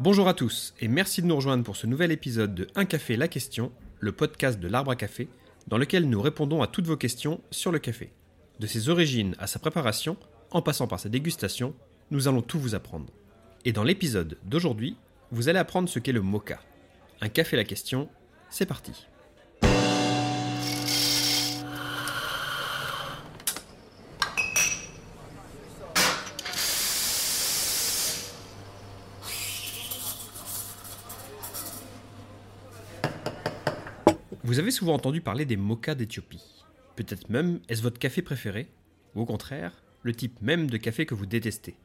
Bonjour à tous et merci de nous rejoindre pour ce nouvel épisode de Un café la question, le podcast de l'arbre à café, dans lequel nous répondons à toutes vos questions sur le café. De ses origines à sa préparation, en passant par sa dégustation, nous allons tout vous apprendre. Et dans l'épisode d'aujourd'hui, vous allez apprendre ce qu'est le mocha. Un café la question, c'est parti. Vous avez souvent entendu parler des mochas d'Éthiopie. Peut-être même est-ce votre café préféré, ou au contraire, le type même de café que vous détestez?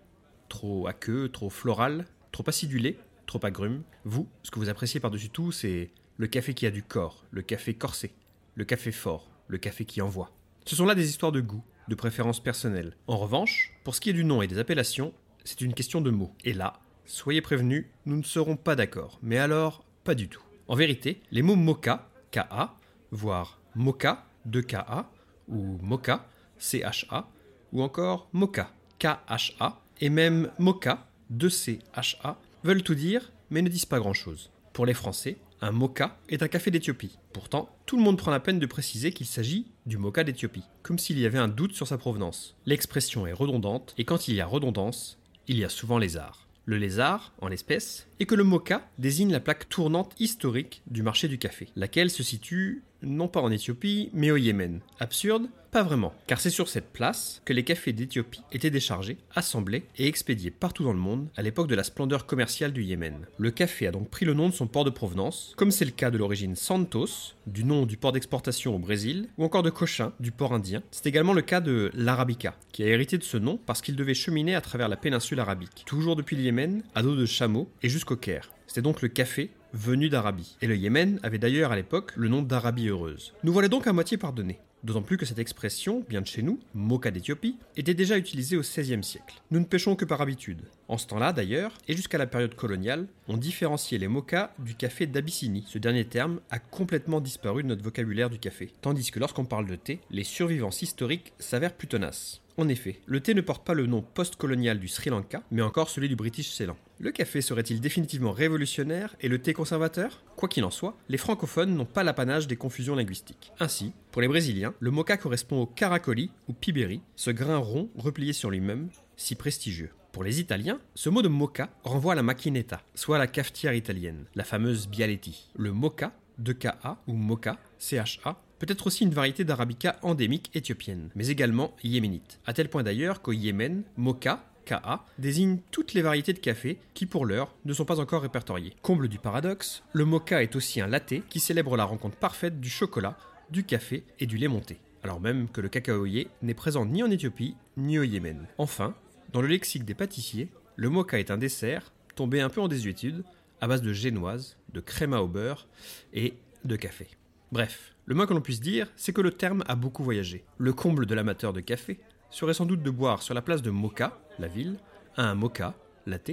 Trop aqueux, trop floral, trop acidulé, trop agrume. Vous, ce que vous appréciez par-dessus tout, c'est le café qui a du corps, le café corsé, le café fort, le café qui envoie. Ce sont là des histoires de goût, de préférences personnelles. En revanche, pour ce qui est du nom et des appellations, c'est une question de mots. Et là, soyez prévenus, nous ne serons pas d'accord. Mais alors, pas du tout. En vérité, les mots mocha, KA, voire mocha, 2KA, ou mocha, CHA, ou encore mocha, KHA, et même mocha, 2CHA, veulent tout dire, mais ne disent pas grand-chose. Pour les Français, un mocha est un café d'Éthiopie. Pourtant, tout le monde prend la peine de préciser qu'il s'agit du mocha d'Éthiopie, comme s'il y avait un doute sur sa provenance. L'expression est redondante, et quand il y a redondance, il y a souvent lézard. Le lézard, en l'espèce, est que le mocha désigne la plaque tournante historique du marché du café, laquelle se situe non pas en Éthiopie, mais au Yémen. Absurde Pas vraiment, car c'est sur cette place que les cafés d'Éthiopie étaient déchargés, assemblés et expédiés partout dans le monde à l'époque de la splendeur commerciale du Yémen. Le café a donc pris le nom de son port de provenance, comme c'est le cas de l'origine Santos, du nom du port d'exportation au Brésil, ou encore de Cochin, du port indien. C'est également le cas de l'Arabica, qui a hérité de ce nom parce qu'il devait cheminer à travers la péninsule arabique, toujours depuis le Yémen, à dos de chameau et jusqu'au Caire. C'était donc le café venu d'Arabie. Et le Yémen avait d'ailleurs à l'époque le nom d'Arabie heureuse. Nous voilà donc à moitié pardonnés. D'autant plus que cette expression, bien de chez nous, mocha d'Éthiopie, était déjà utilisée au XVIe siècle. Nous ne pêchons que par habitude. En ce temps-là, d'ailleurs, et jusqu'à la période coloniale, on différenciait les mochas du café d'Abyssinie. Ce dernier terme a complètement disparu de notre vocabulaire du café. Tandis que lorsqu'on parle de thé, les survivances historiques s'avèrent plus tenaces. En effet, le thé ne porte pas le nom post-colonial du Sri Lanka, mais encore celui du British Ceylan. Le café serait-il définitivement révolutionnaire et le thé conservateur? Quoi qu'il en soit, les francophones n'ont pas l'apanage des confusions linguistiques. Ainsi, pour les Brésiliens, le mocha correspond au caracoli ou piberi, ce grain rond replié sur lui-même, si prestigieux. Pour les Italiens, ce mot de mocha renvoie à la macchinetta, soit la cafetière italienne, la fameuse bialetti. Le mocha, de KA ou mocha, CHA, peut être aussi une variété d'arabica endémique éthiopienne, mais également yéménite. À tel point d'ailleurs qu'au Yémen, mocha, KA, désigne toutes les variétés de café qui, pour l'heure, ne sont pas encore répertoriées. Comble du paradoxe, le mocha est aussi un latte qui célèbre la rencontre parfaite du chocolat, du café et du lait monté, alors même que le cacaoyer n'est présent ni en Éthiopie ni au Yémen. Enfin, dans le lexique des pâtissiers, le mocha est un dessert tombé un peu en désuétude, à base de génoise, de crème au beurre et de café. Bref, le moins que l'on puisse dire, c'est que le terme a beaucoup voyagé. Le comble de l'amateur de café serait sans doute de boire sur la place de Mocha, la ville, un mocha, latte,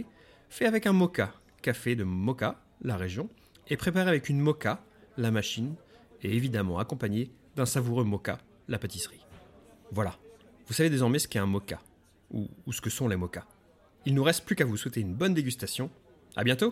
fait avec un mocha, café de Mocha, la région, et préparé avec une mocha, la machine, et évidemment accompagné d'un savoureux mocha, la pâtisserie. Voilà, vous savez désormais ce qu'est un mocha, ou, ou ce que sont les mochas. Il nous reste plus qu'à vous souhaiter une bonne dégustation. À bientôt!